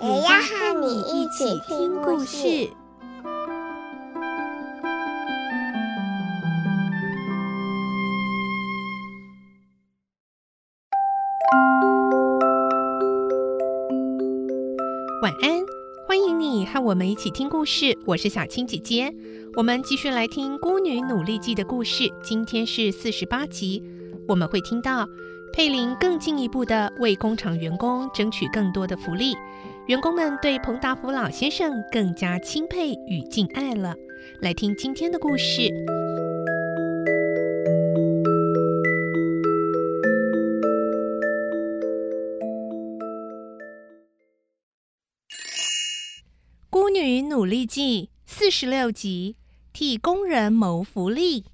也要和你一起听故事。晚安，欢迎你和我们一起听故事。我是小青姐姐，我们继续来听《孤女努力记》的故事。今天是四十八集，我们会听到佩林更进一步的为工厂员工争取更多的福利，员工们对彭达福老先生更加钦佩与敬爱了。来听今天的故事。《孤女努力记》四十六集，替工人谋福利。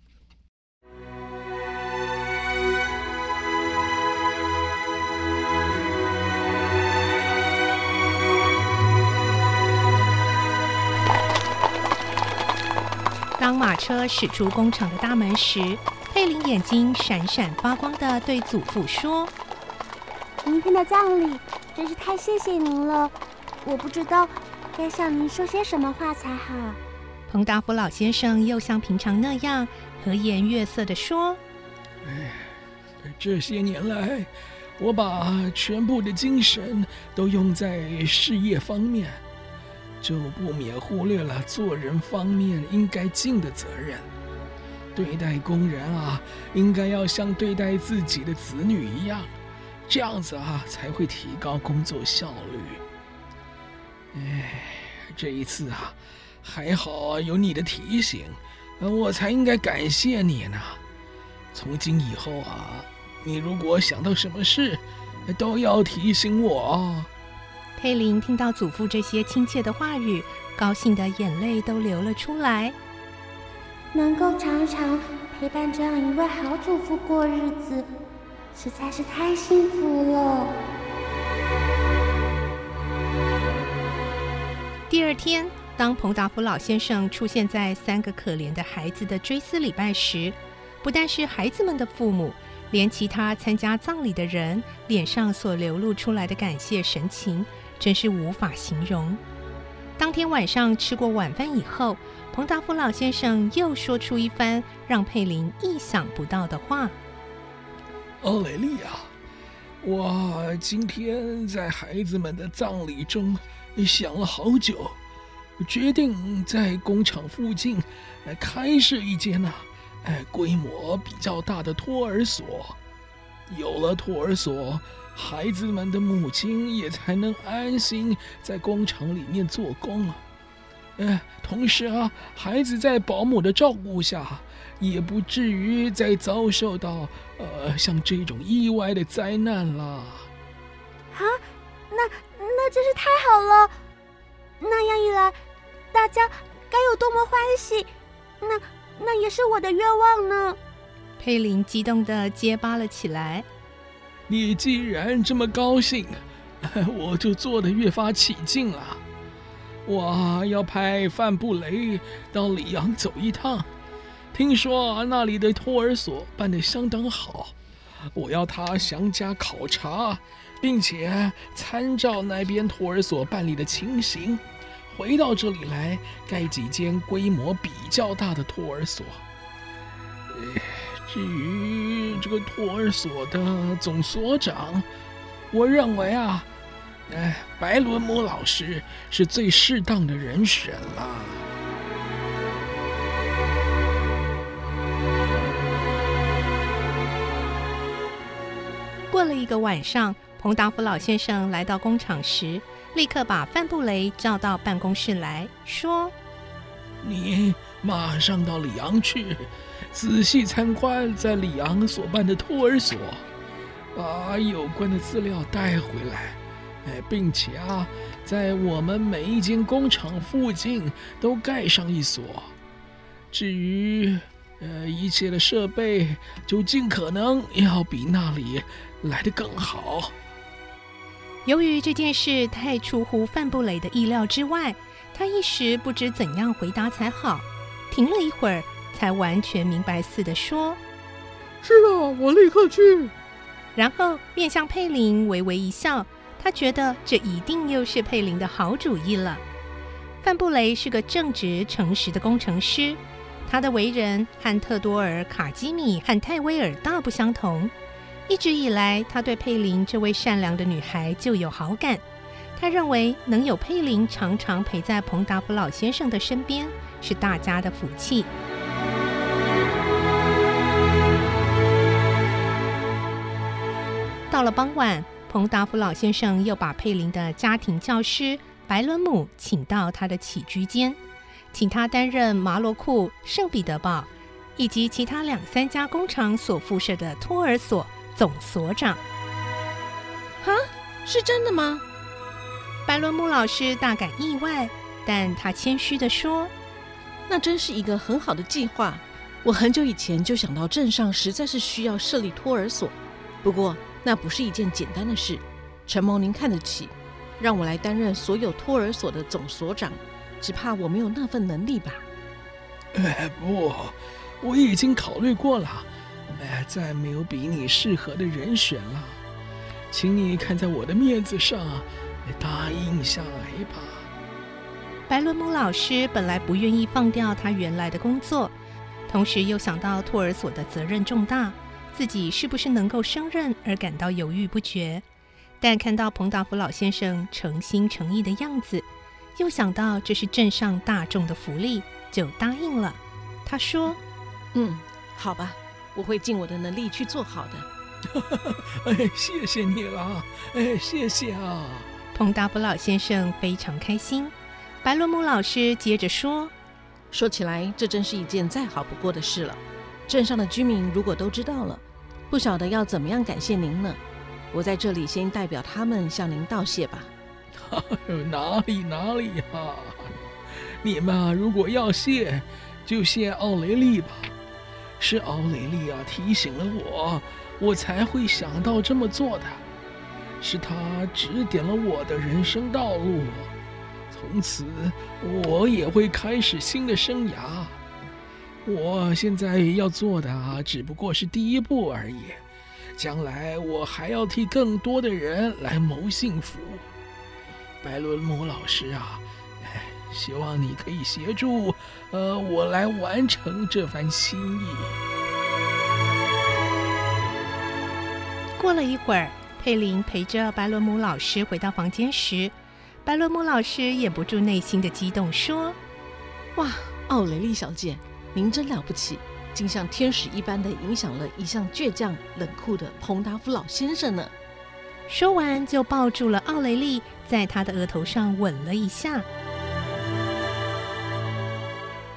当马车驶出工厂的大门时，佩林眼睛闪闪发光的对祖父说：“明天的葬礼真是太谢谢您了，我不知道。”该向您说些什么话才好？彭达福老先生又像平常那样和颜悦色的说：“哎，这些年来，我把全部的精神都用在事业方面，就不免忽略了做人方面应该尽的责任。对待工人啊，应该要像对待自己的子女一样，这样子啊，才会提高工作效率。”哎，这一次啊，还好有你的提醒，我才应该感谢你呢。从今以后啊，你如果想到什么事，都要提醒我。佩林听到祖父这些亲切的话语，高兴的眼泪都流了出来。能够常常陪伴这样一位好祖父过日子，实在是太幸福了。第二天，当彭达福老先生出现在三个可怜的孩子的追思礼拜时，不但是孩子们的父母，连其他参加葬礼的人脸上所流露出来的感谢神情，真是无法形容。当天晚上吃过晚饭以后，彭达夫老先生又说出一番让佩林意想不到的话：“奥雷利亚，我今天在孩子们的葬礼中。”想了好久，决定在工厂附近开设一间呐，哎，规模比较大的托儿所。有了托儿所，孩子们的母亲也才能安心在工厂里面做工啊。呃，同时啊，孩子在保姆的照顾下，也不至于再遭受到呃像这种意外的灾难了。啊，那。那真是太好了！那样一来，大家该有多么欢喜！那那也是我的愿望呢。佩林激动的结巴了起来。你既然这么高兴，我就做得越发起劲了。我要派范布雷到里昂走一趟，听说那里的托儿所办得相当好，我要他详加考察。并且参照那边托儿所办理的情形，回到这里来盖几间规模比较大的托儿所。至于这个托儿所的总所长，我认为啊，哎，白伦姆老师是最适当的人选了。过了一个晚上。彭达福老先生来到工厂时，立刻把范布雷叫到办公室来说：“你马上到里昂去，仔细参观在里昂所办的托儿所，把有关的资料带回来，哎，并且啊，在我们每一间工厂附近都盖上一所。至于呃一切的设备，就尽可能要比那里来得更好。由于这件事太出乎范布雷的意料之外，他一时不知怎样回答才好，停了一会儿，才完全明白似的说：“是啊，我立刻去。”然后面向佩林微微一笑，他觉得这一定又是佩林的好主意了。范布雷是个正直诚实的工程师，他的为人和特多尔、卡基米和泰威尔大不相同。一直以来，他对佩林这位善良的女孩就有好感。他认为能有佩林常常陪在彭达福老先生的身边，是大家的福气。到了傍晚，彭达福老先生又把佩林的家庭教师白伦姆请到他的起居间，请他担任马罗库、圣彼得堡以及其他两三家工厂所附设的托儿所。总所长，哈，是真的吗？白伦木老师大感意外，但他谦虚地说：“那真是一个很好的计划。我很久以前就想到镇上实在是需要设立托儿所，不过那不是一件简单的事。承蒙您看得起，让我来担任所有托儿所的总所长，只怕我没有那份能力吧？”哎，不，我已经考虑过了。哎，再没有比你适合的人选了，请你看在我的面子上，答应下来吧。白伦姆老师本来不愿意放掉他原来的工作，同时又想到托儿所的责任重大，自己是不是能够胜任而感到犹豫不决。但看到彭达福老先生诚心诚意的样子，又想到这是镇上大众的福利，就答应了。他说：“嗯，好吧。”我会尽我的能力去做好的。哎，谢谢你了，哎，谢谢啊！彭达福老先生非常开心。白罗姆老师接着说：“说起来，这真是一件再好不过的事了。镇上的居民如果都知道了，不晓得要怎么样感谢您呢？我在这里先代表他们向您道谢吧。哪里哪里啊！你们啊，如果要谢，就谢奥雷利吧。”是奥雷利啊提醒了我，我才会想到这么做的。是他指点了我的人生道路，从此我也会开始新的生涯。我现在要做的啊，只不过是第一步而已。将来我还要替更多的人来谋幸福。白伦姆老师啊。哎希望你可以协助，呃，我来完成这番心意。过了一会儿，佩林陪着白伦姆老师回到房间时，白伦姆老师掩不住内心的激动，说：“哇，奥雷利小姐，您真了不起，竟像天使一般的影响了一向倔强冷酷的彭达夫老先生呢。”说完，就抱住了奥雷利，在他的额头上吻了一下。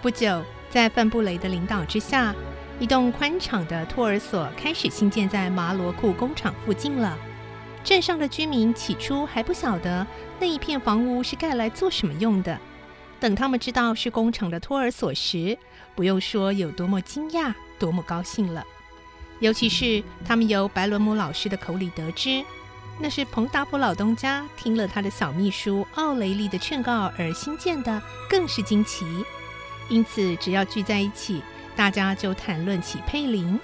不久，在范布雷的领导之下，一栋宽敞的托儿所开始兴建在马罗库工厂附近了。镇上的居民起初还不晓得那一片房屋是盖来做什么用的。等他们知道是工厂的托儿所时，不用说有多么惊讶，多么高兴了。尤其是他们由白伦姆老师的口里得知，那是彭达福老东家听了他的小秘书奥雷利的劝告而新建的，更是惊奇。因此，只要聚在一起，大家就谈论起佩林。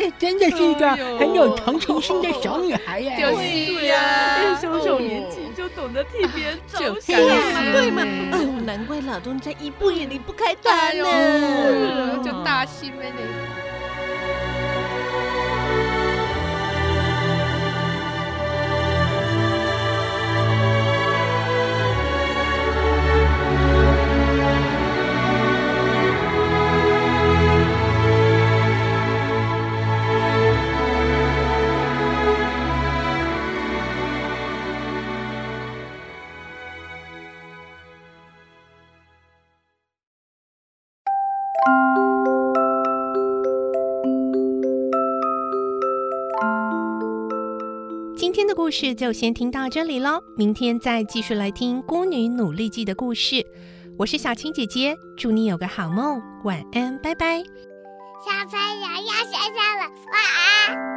哎，真的是一个很有同情心的小女孩呀！对呀，小小年纪就懂得替别人着想，对嘛？哎呦，难怪老东家一步也离不开她呢，就大心了呢。今天的故事就先听到这里喽，明天再继续来听《孤女努力记》的故事。我是小青姐姐，祝你有个好梦，晚安，拜拜。小朋友要睡觉了，晚安。